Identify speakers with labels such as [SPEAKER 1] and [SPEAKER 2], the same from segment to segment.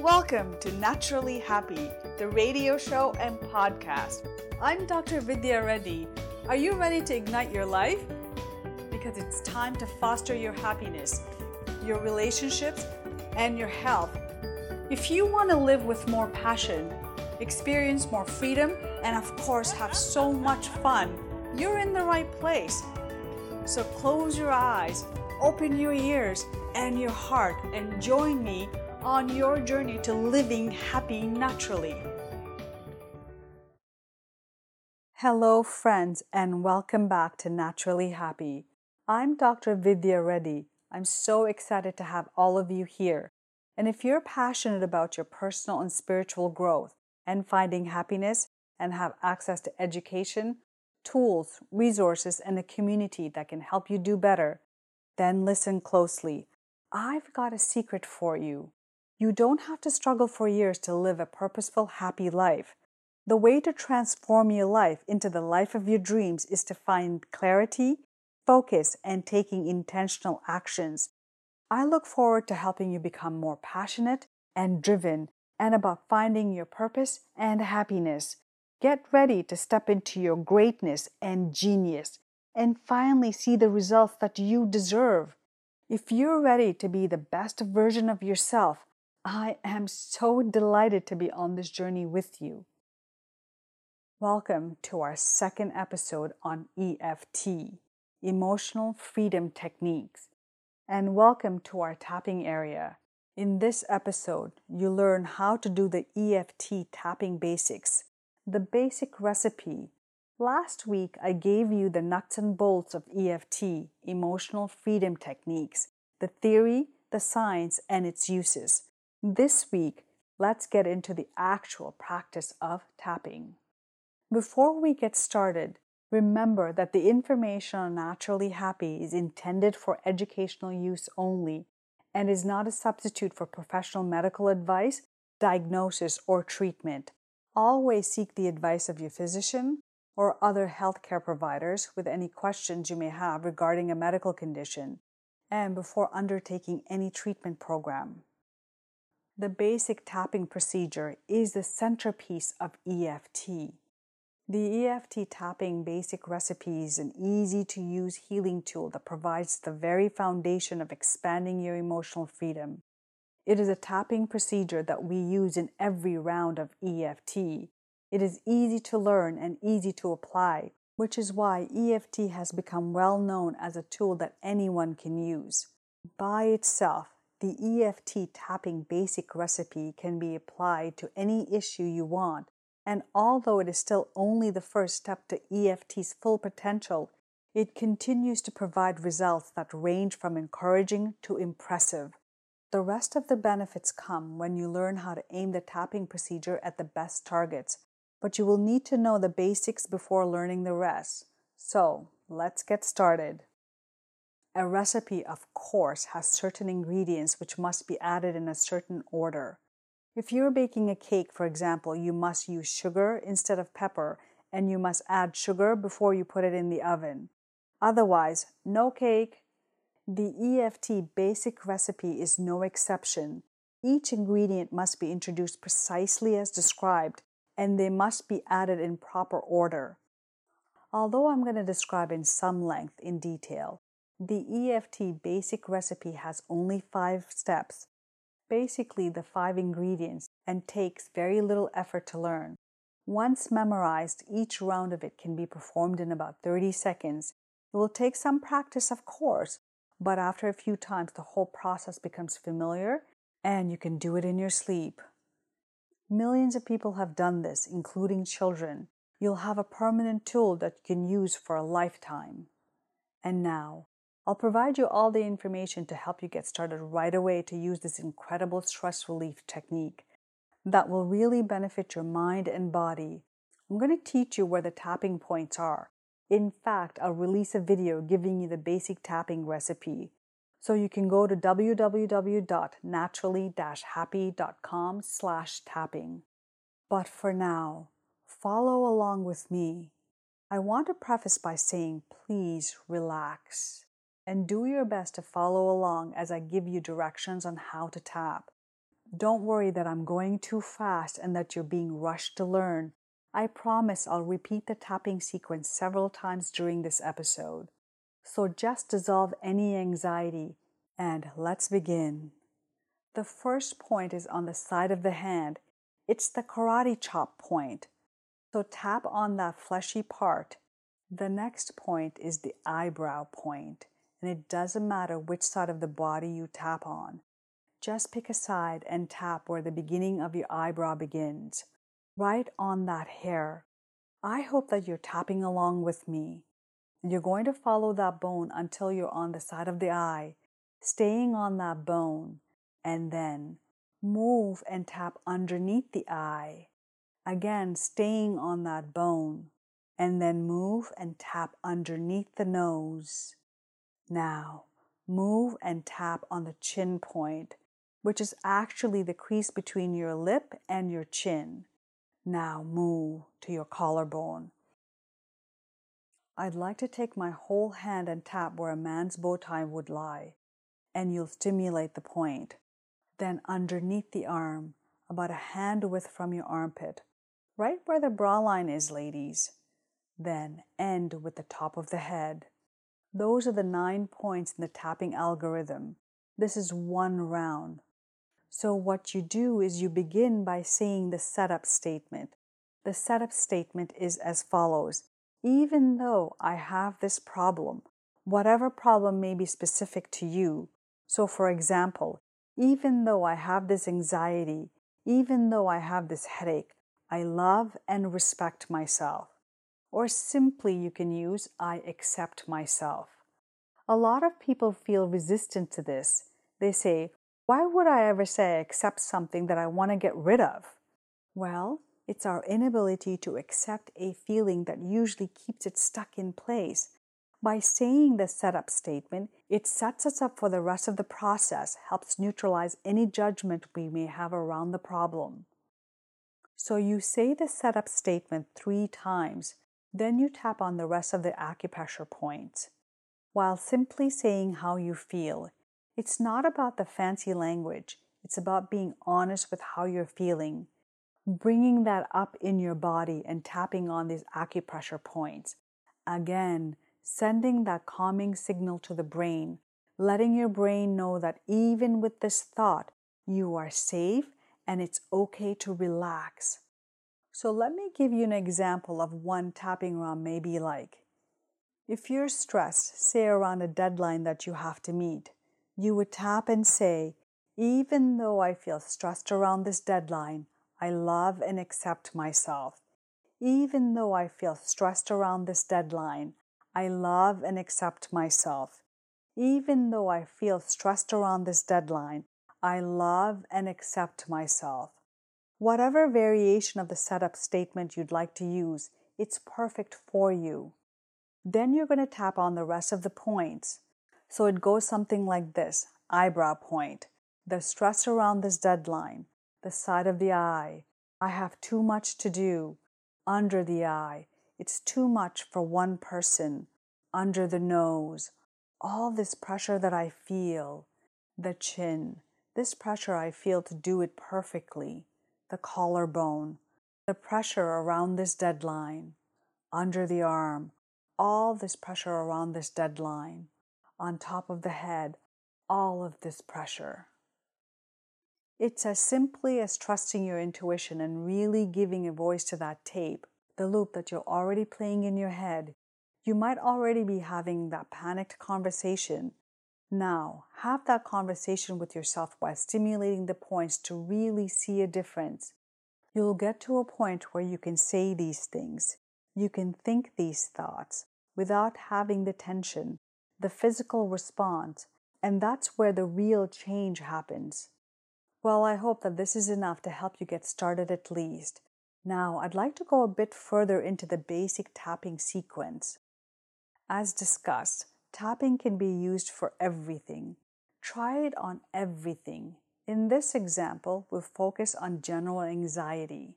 [SPEAKER 1] Welcome to Naturally Happy, the radio show and podcast. I'm Dr. Vidya Reddy. Are you ready to ignite your life? Because it's time to foster your happiness, your relationships, and your health. If you want to live with more passion, experience more freedom, and of course, have so much fun, you're in the right place. So close your eyes, open your ears and your heart, and join me on your journey to living happy naturally. Hello, friends, and welcome back to Naturally Happy. I'm Dr. Vidya Reddy. I'm so excited to have all of you here. And if you're passionate about your personal and spiritual growth and finding happiness and have access to education, tools, resources, and a community that can help you do better, then listen closely. I've got a secret for you. You don't have to struggle for years to live a purposeful, happy life. The way to transform your life into the life of your dreams is to find clarity, focus, and taking intentional actions. I look forward to helping you become more passionate and driven and about finding your purpose and happiness. Get ready to step into your greatness and genius and finally see the results that you deserve. If you're ready to be the best version of yourself, I am so delighted to be on this journey with you. Welcome to our second episode on EFT, Emotional Freedom Techniques, and welcome to our tapping area. In this episode, you learn how to do the EFT tapping basics, the basic recipe. Last week, I gave you the nuts and bolts of EFT, Emotional Freedom Techniques, the theory, the science, and its uses. This week, let's get into the actual practice of tapping. Before we get started, remember that the information on Naturally Happy is intended for educational use only and is not a substitute for professional medical advice, diagnosis, or treatment. Always seek the advice of your physician or other healthcare providers with any questions you may have regarding a medical condition and before undertaking any treatment program. The basic tapping procedure is the centerpiece of EFT. The EFT tapping basic recipe is an easy to use healing tool that provides the very foundation of expanding your emotional freedom. It is a tapping procedure that we use in every round of EFT. It is easy to learn and easy to apply, which is why EFT has become well known as a tool that anyone can use. By itself, the EFT tapping basic recipe can be applied to any issue you want, and although it is still only the first step to EFT's full potential, it continues to provide results that range from encouraging to impressive. The rest of the benefits come when you learn how to aim the tapping procedure at the best targets, but you will need to know the basics before learning the rest. So, let's get started. A recipe, of course, has certain ingredients which must be added in a certain order. If you're baking a cake, for example, you must use sugar instead of pepper, and you must add sugar before you put it in the oven. Otherwise, no cake. The EFT basic recipe is no exception. Each ingredient must be introduced precisely as described, and they must be added in proper order. Although I'm going to describe in some length in detail, the EFT basic recipe has only five steps, basically the five ingredients, and takes very little effort to learn. Once memorized, each round of it can be performed in about 30 seconds. It will take some practice, of course, but after a few times, the whole process becomes familiar and you can do it in your sleep. Millions of people have done this, including children. You'll have a permanent tool that you can use for a lifetime. And now, I'll provide you all the information to help you get started right away to use this incredible stress relief technique that will really benefit your mind and body. I'm going to teach you where the tapping points are. In fact, I'll release a video giving you the basic tapping recipe. So you can go to www.naturally-happy.com slash tapping. But for now, follow along with me. I want to preface by saying please relax and do your best to follow along as I give you directions on how to tap. Don't worry that I'm going too fast and that you're being rushed to learn. I promise I'll repeat the tapping sequence several times during this episode. So just dissolve any anxiety and let's begin. The first point is on the side of the hand. It's the karate chop point. So tap on that fleshy part. The next point is the eyebrow point, and it doesn't matter which side of the body you tap on. Just pick a side and tap where the beginning of your eyebrow begins, right on that hair. I hope that you're tapping along with me. You're going to follow that bone until you're on the side of the eye, staying on that bone, and then move and tap underneath the eye. Again, staying on that bone, and then move and tap underneath the nose. Now, move and tap on the chin point which is actually the crease between your lip and your chin. Now move to your collarbone. I'd like to take my whole hand and tap where a man's bow tie would lie, and you'll stimulate the point. Then underneath the arm, about a hand width from your armpit, right where the bra line is, ladies. Then end with the top of the head. Those are the nine points in the tapping algorithm. This is one round. So, what you do is you begin by saying the setup statement. The setup statement is as follows Even though I have this problem, whatever problem may be specific to you. So, for example, even though I have this anxiety, even though I have this headache, I love and respect myself. Or simply, you can use I accept myself. A lot of people feel resistant to this. They say, why would I ever say I accept something that I want to get rid of? Well, it's our inability to accept a feeling that usually keeps it stuck in place. By saying the setup statement, it sets us up for the rest of the process, helps neutralize any judgment we may have around the problem. So you say the setup statement three times, then you tap on the rest of the acupressure points. While simply saying how you feel, it's not about the fancy language, it's about being honest with how you're feeling, bringing that up in your body and tapping on these acupressure points. Again, sending that calming signal to the brain, letting your brain know that even with this thought, you are safe and it's okay to relax. So, let me give you an example of one tapping around may be like. If you're stressed, say around a deadline that you have to meet, you would tap and say, Even though I feel stressed around this deadline, I love and accept myself. Even though I feel stressed around this deadline, I love and accept myself. Even though I feel stressed around this deadline, I love and accept myself. Whatever variation of the setup statement you'd like to use, it's perfect for you. Then you're going to tap on the rest of the points. So it goes something like this eyebrow point, the stress around this deadline, the side of the eye. I have too much to do. Under the eye, it's too much for one person. Under the nose, all this pressure that I feel. The chin, this pressure I feel to do it perfectly. The collarbone, the pressure around this deadline. Under the arm, all this pressure around this deadline on top of the head all of this pressure. It's as simply as trusting your intuition and really giving a voice to that tape, the loop that you're already playing in your head. You might already be having that panicked conversation. Now, have that conversation with yourself while stimulating the points to really see a difference. You'll get to a point where you can say these things, you can think these thoughts without having the tension the physical response, and that's where the real change happens. Well, I hope that this is enough to help you get started at least. Now, I'd like to go a bit further into the basic tapping sequence. As discussed, tapping can be used for everything. Try it on everything. In this example, we'll focus on general anxiety.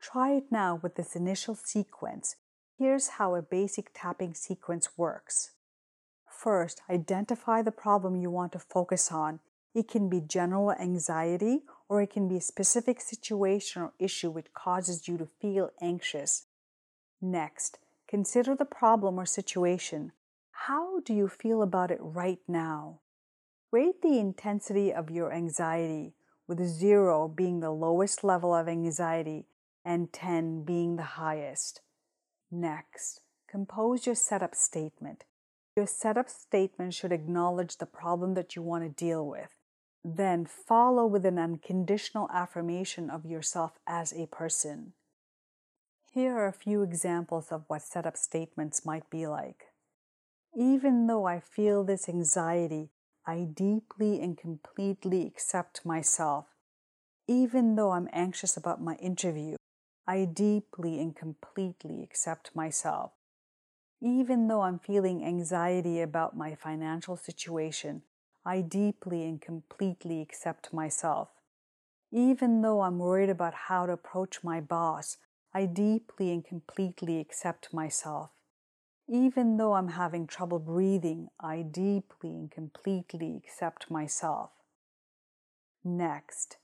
[SPEAKER 1] Try it now with this initial sequence. Here's how a basic tapping sequence works. First, identify the problem you want to focus on. It can be general anxiety or it can be a specific situation or issue which causes you to feel anxious. Next, consider the problem or situation. How do you feel about it right now? Rate the intensity of your anxiety, with 0 being the lowest level of anxiety and 10 being the highest. Next, compose your setup statement. Your setup statement should acknowledge the problem that you want to deal with. Then follow with an unconditional affirmation of yourself as a person. Here are a few examples of what setup statements might be like. Even though I feel this anxiety, I deeply and completely accept myself. Even though I'm anxious about my interview, I deeply and completely accept myself. Even though I'm feeling anxiety about my financial situation, I deeply and completely accept myself. Even though I'm worried about how to approach my boss, I deeply and completely accept myself. Even though I'm having trouble breathing, I deeply and completely accept myself. Next,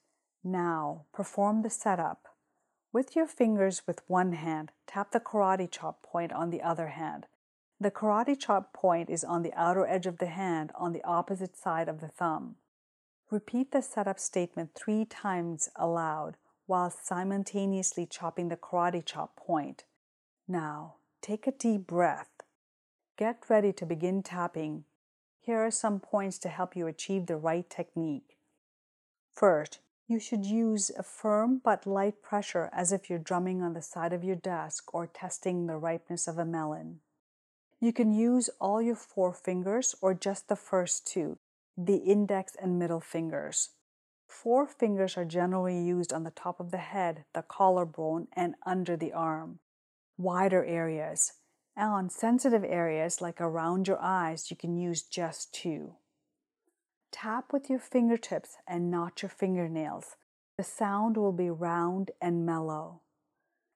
[SPEAKER 1] now perform the setup. With your fingers with one hand, tap the karate chop point on the other hand. The karate chop point is on the outer edge of the hand on the opposite side of the thumb. Repeat the setup statement three times aloud while simultaneously chopping the karate chop point. Now, take a deep breath. Get ready to begin tapping. Here are some points to help you achieve the right technique. First, you should use a firm but light pressure as if you're drumming on the side of your desk or testing the ripeness of a melon. You can use all your four fingers or just the first two, the index and middle fingers. Four fingers are generally used on the top of the head, the collarbone, and under the arm. Wider areas, and on sensitive areas like around your eyes, you can use just two. Tap with your fingertips and not your fingernails. The sound will be round and mellow.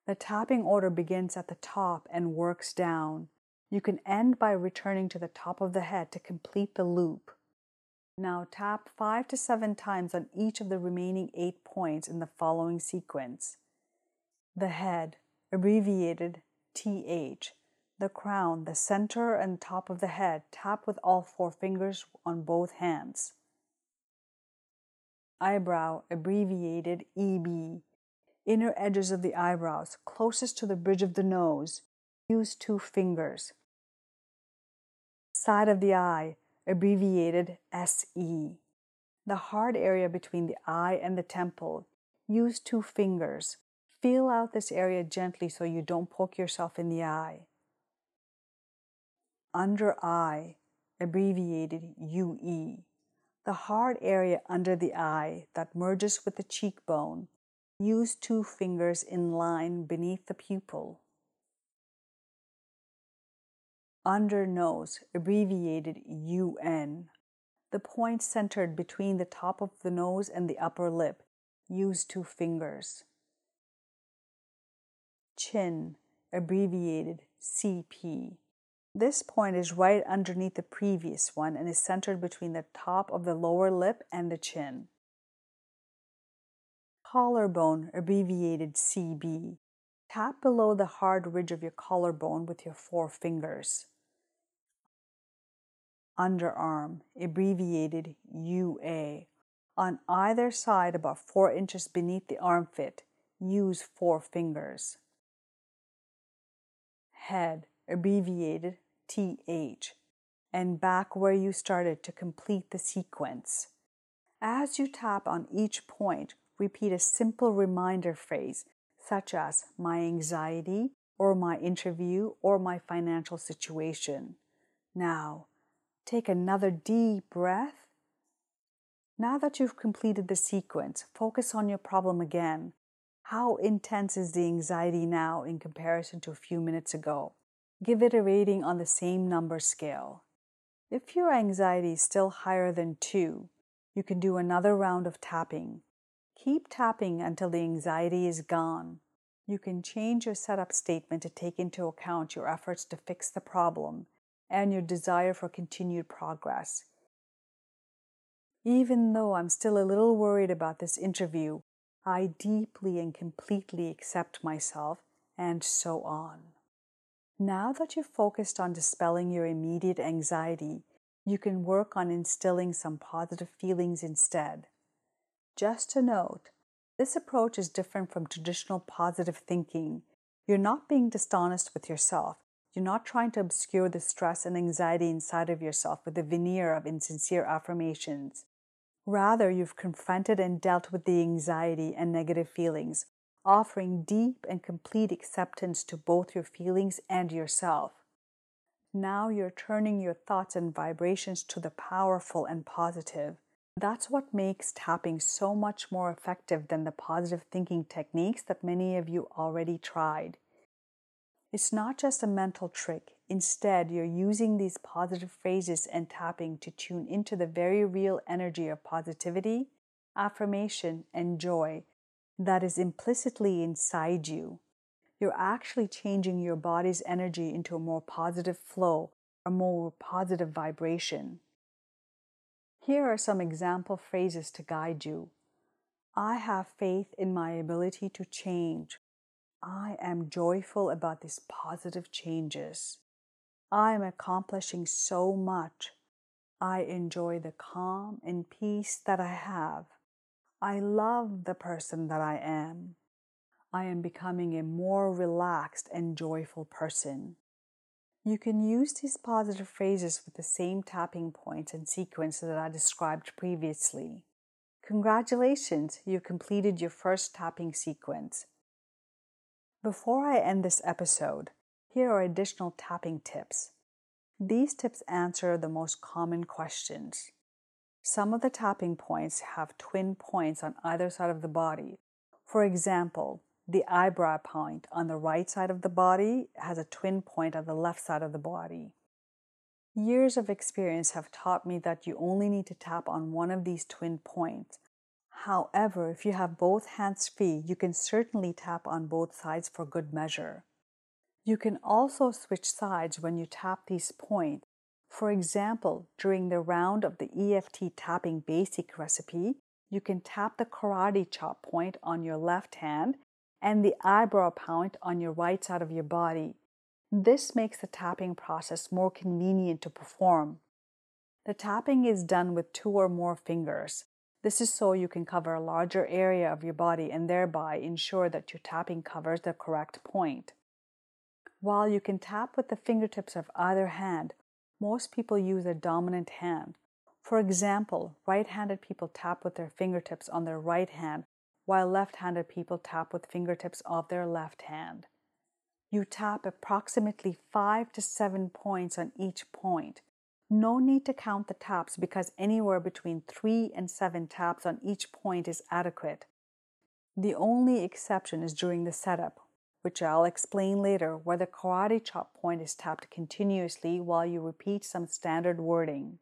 [SPEAKER 1] The tapping order begins at the top and works down. You can end by returning to the top of the head to complete the loop. Now tap five to seven times on each of the remaining eight points in the following sequence. The head, abbreviated TH, the crown, the center and top of the head, tap with all four fingers on both hands. Eyebrow, abbreviated EB. Inner edges of the eyebrows, closest to the bridge of the nose, use two fingers. Side of the eye, abbreviated SE. The hard area between the eye and the temple, use two fingers. Feel out this area gently so you don't poke yourself in the eye under eye, abbreviated UE, the hard area under the eye that merges with the cheekbone. Use two fingers in line beneath the pupil. Under nose, abbreviated UN, the point centered between the top of the nose and the upper lip. Use two fingers. Chin, abbreviated CP this point is right underneath the previous one and is centered between the top of the lower lip and the chin. Collarbone, abbreviated CB. Tap below the hard ridge of your collarbone with your four fingers. Underarm, abbreviated UA. On either side, about 4 inches beneath the armpit, use four fingers. Head, abbreviated TH, and back where you started to complete the sequence. As you tap on each point, repeat a simple reminder phrase such as my anxiety or my interview or my financial situation. Now, take another deep breath. Now that you've completed the sequence, focus on your problem again. How intense is the anxiety now in comparison to a few minutes ago? Give it a rating on the same number scale. If your anxiety is still higher than 2, you can do another round of tapping. Keep tapping until the anxiety is gone. You can change your setup statement to take into account your efforts to fix the problem and your desire for continued progress. Even though I'm still a little worried about this interview, I deeply and completely accept myself, and so on. Now that you've focused on dispelling your immediate anxiety, you can work on instilling some positive feelings instead. Just to note, this approach is different from traditional positive thinking. You're not being dishonest with yourself. You're not trying to obscure the stress and anxiety inside of yourself with a veneer of insincere affirmations. Rather, you've confronted and dealt with the anxiety and negative feelings, offering deep and complete acceptance to both your feelings and yourself. Now you're turning your thoughts and vibrations to the powerful and positive. That's what makes tapping so much more effective than the positive thinking techniques that many of you already tried. It's not just a mental trick. Instead, you're using these positive phrases and tapping to tune into the very real energy of positivity, affirmation, and joy that is implicitly inside you. You're actually changing your body's energy into a more positive flow, a more positive vibration. Here are some example phrases to guide you. I have faith in my ability to change. I am joyful about these positive changes. I am accomplishing so much. I enjoy the calm and peace that I have. I love the person that I am. I am becoming a more relaxed and joyful person. You can use these positive phrases with the same tapping points and sequence that I described previously. Congratulations, you completed your first tapping sequence. Before I end this episode, here are additional tapping tips. These tips answer the most common questions. Some of the tapping points have twin points on either side of the body. For example, the eyebrow point on the right side of the body has a twin point on the left side of the body. Years of experience have taught me that you only need to tap on one of these twin points However, if you have both hands free, you can certainly tap on both sides for good measure. You can also switch sides when you tap these points. For example, during the round of the EFT tapping basic recipe, you can tap the karate chop point on your left hand and the eyebrow point on your right side of your body. This makes the tapping process more convenient to perform. The tapping is done with two or more fingers. This is so you can cover a larger area of your body and thereby ensure that your tapping covers the correct point. While you can tap with the fingertips of either hand, most people use a dominant hand. For example, right handed people tap with their fingertips on their right hand, while left handed people tap with fingertips of their left hand. You tap approximately 5 to 7 points on each point. No need to count the taps because anywhere between 3 and 7 taps on each point is adequate. The only exception is during the setup, which I'll explain later, where the karate chop point is tapped continuously while you repeat some standard wording.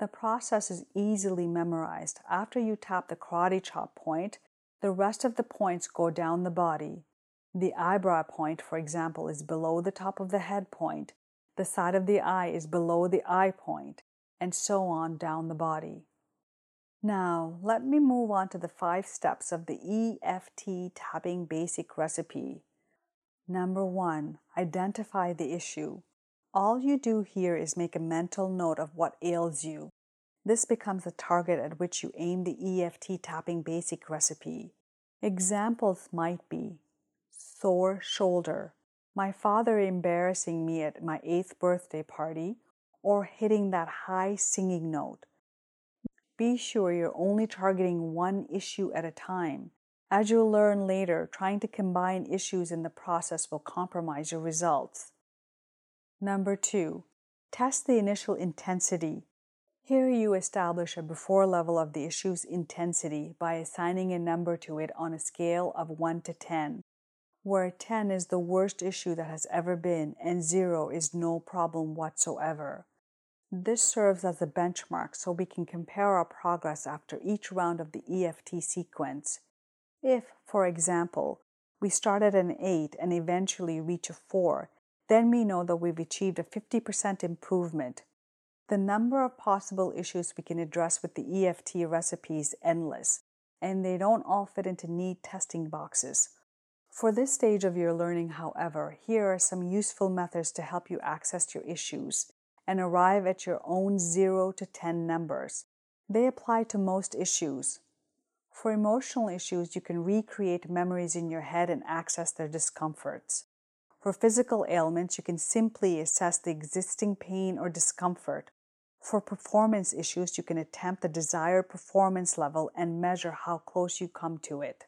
[SPEAKER 1] The process is easily memorized. After you tap the karate chop point, the rest of the points go down the body. The eyebrow point, for example, is below the top of the head point, the side of the eye is below the eye point, and so on down the body. Now, let me move on to the five steps of the EFT tapping basic recipe. Number one, identify the issue. All you do here is make a mental note of what ails you. This becomes the target at which you aim the EFT tapping basic recipe. Examples might be sore shoulder, my father embarrassing me at my eighth birthday party, or hitting that high singing note. Be sure you're only targeting one issue at a time. As you'll learn later, trying to combine issues in the process will compromise your results. Number two, test the initial intensity. Here you establish a before level of the issue's intensity by assigning a number to it on a scale of 1 to 10 where 10 is the worst issue that has ever been and 0 is no problem whatsoever. This serves as a benchmark so we can compare our progress after each round of the EFT sequence. If, for example, we start at an 8 and eventually reach a 4, then we know that we've achieved a 50% improvement. The number of possible issues we can address with the EFT recipe is endless, and they don't all fit into neat testing boxes. For this stage of your learning, however, here are some useful methods to help you access your issues and arrive at your own 0 to 10 numbers. They apply to most issues. For emotional issues, you can recreate memories in your head and access their discomforts. For physical ailments, you can simply assess the existing pain or discomfort. For performance issues, you can attempt the desired performance level and measure how close you come to it.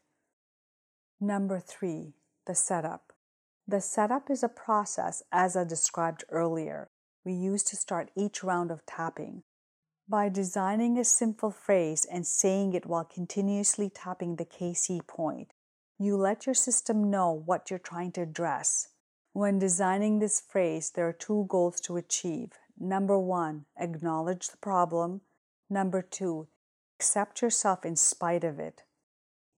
[SPEAKER 1] Number three, the setup. The setup is a process, as I described earlier, we use to start each round of tapping. By designing a simple phrase and saying it while continuously tapping the KC point, you let your system know what you're trying to address. When designing this phrase, there are two goals to achieve. Number one, acknowledge the problem. Number two, accept yourself in spite of it.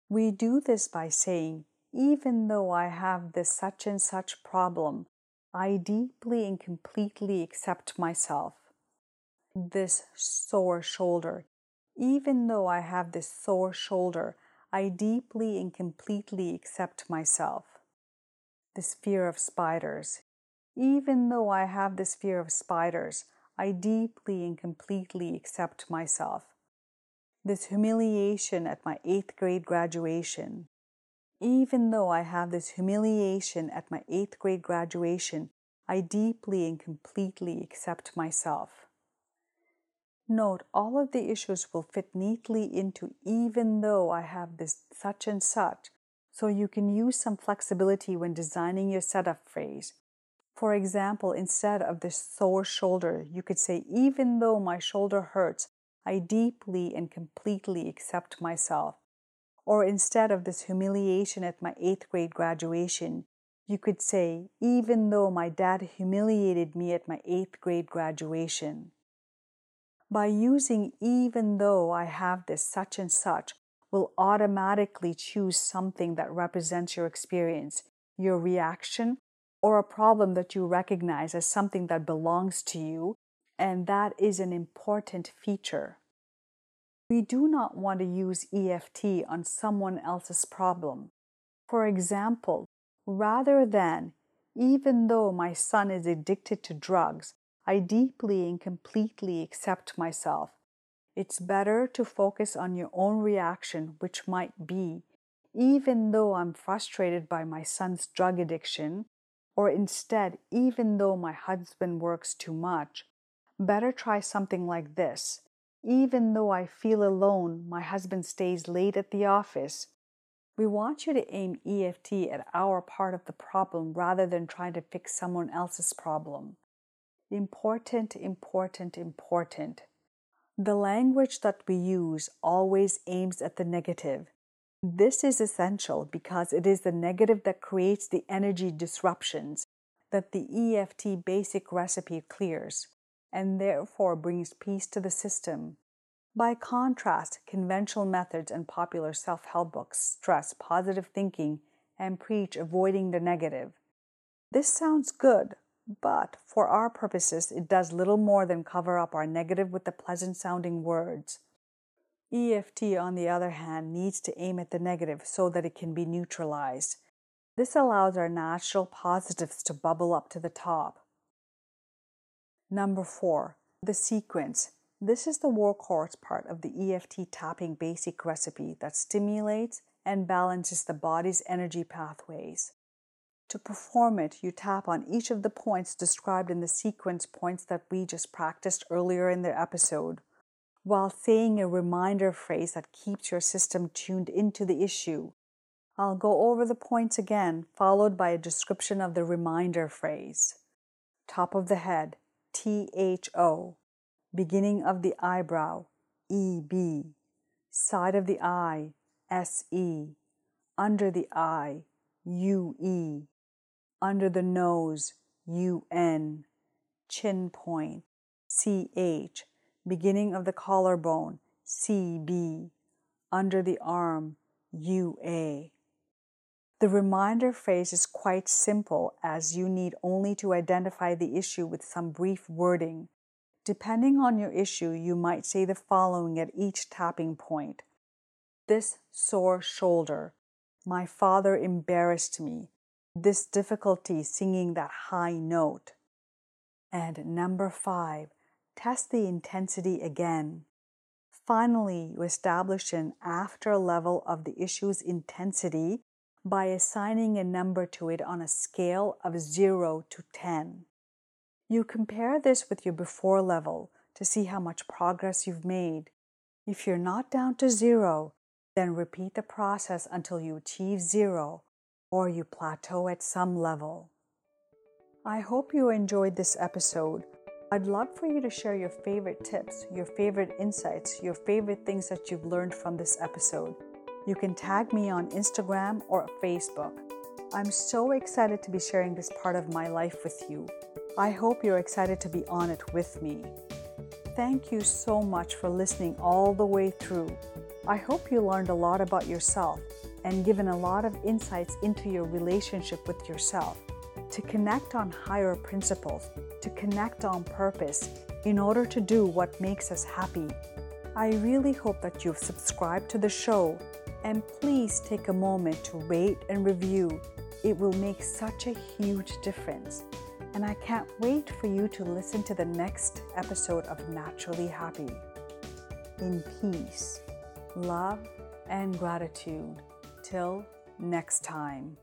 [SPEAKER 1] We do this by saying, even though I have this such and such problem, I deeply and completely accept myself. This sore shoulder, even though I have this sore shoulder, I deeply and completely accept myself. This fear of spiders, even though I have this fear of spiders, I deeply and completely accept myself this humiliation at my eighth grade graduation. Even though I have this humiliation at my eighth grade graduation, I deeply and completely accept myself. Note, all of the issues will fit neatly into even though I have this such and such, so you can use some flexibility when designing your setup phrase. For example, instead of this sore shoulder, you could say, even though my shoulder hurts, I deeply and completely accept myself. Or instead of this humiliation at my eighth grade graduation, you could say, even though my dad humiliated me at my eighth grade graduation. By using even though I have this such and such, will automatically choose something that represents your experience, your reaction, or a problem that you recognize as something that belongs to you, and that is an important feature. We do not want to use EFT on someone else's problem. For example, rather than, even though my son is addicted to drugs, I deeply and completely accept myself. It's better to focus on your own reaction, which might be, even though I'm frustrated by my son's drug addiction, or instead, even though my husband works too much, better try something like this. Even though I feel alone, my husband stays late at the office. We want you to aim EFT at our part of the problem rather than trying to fix someone else's problem. Important, important, important. The language that we use always aims at the negative. This is essential because it is the negative that creates the energy disruptions that the EFT basic recipe clears and therefore brings peace to the system. By contrast, conventional methods and popular self help books stress positive thinking and preach avoiding the negative. This sounds good, but for our purposes, it does little more than cover up our negative with the pleasant sounding words. EFT, on the other hand, needs to aim at the negative so that it can be neutralized. This allows our natural positives to bubble up to the top. Number four, the sequence. This is the workhorse part of the EFT tapping basic recipe that stimulates and balances the body's energy pathways. To perform it, you tap on each of the points described in the sequence points that we just practiced earlier in the episode, while saying a reminder phrase that keeps your system tuned into the issue. I'll go over the points again, followed by a description of the reminder phrase. Top of the head, THO, beginning of the eyebrow, EB, side of the eye, SE, under the eye, UE, under the nose, UN, chin point, CH, beginning of the collarbone, CB, under the arm, UA. The reminder phrase is quite simple as you need only to identify the issue with some brief wording. Depending on your issue, you might say the following at each tapping point This sore shoulder. My father embarrassed me. This difficulty singing that high note. And number five, test the intensity again. Finally, you establish an after level of the issue's intensity by assigning a number to it on a scale of 0 to 10. You compare this with your before level to see how much progress you've made. If you're not down to 0, then repeat the process until you achieve 0 or you plateau at some level. I hope you enjoyed this episode. I'd love for you to share your favorite tips, your favorite insights, your favorite things that you've learned from this episode. You can tag me on Instagram or Facebook. I'm so excited to be sharing this part of my life with you. I hope you're excited to be on it with me. Thank you so much for listening all the way through. I hope you learned a lot about yourself and given a lot of insights into your relationship with yourself to connect on higher principles, to connect on purpose in order to do what makes us happy. I really hope that you've subscribed to the show and please take a moment to rate and review. It will make such a huge difference. And I can't wait for you to listen to the next episode of Naturally Happy. In peace, love, and gratitude. Till next time.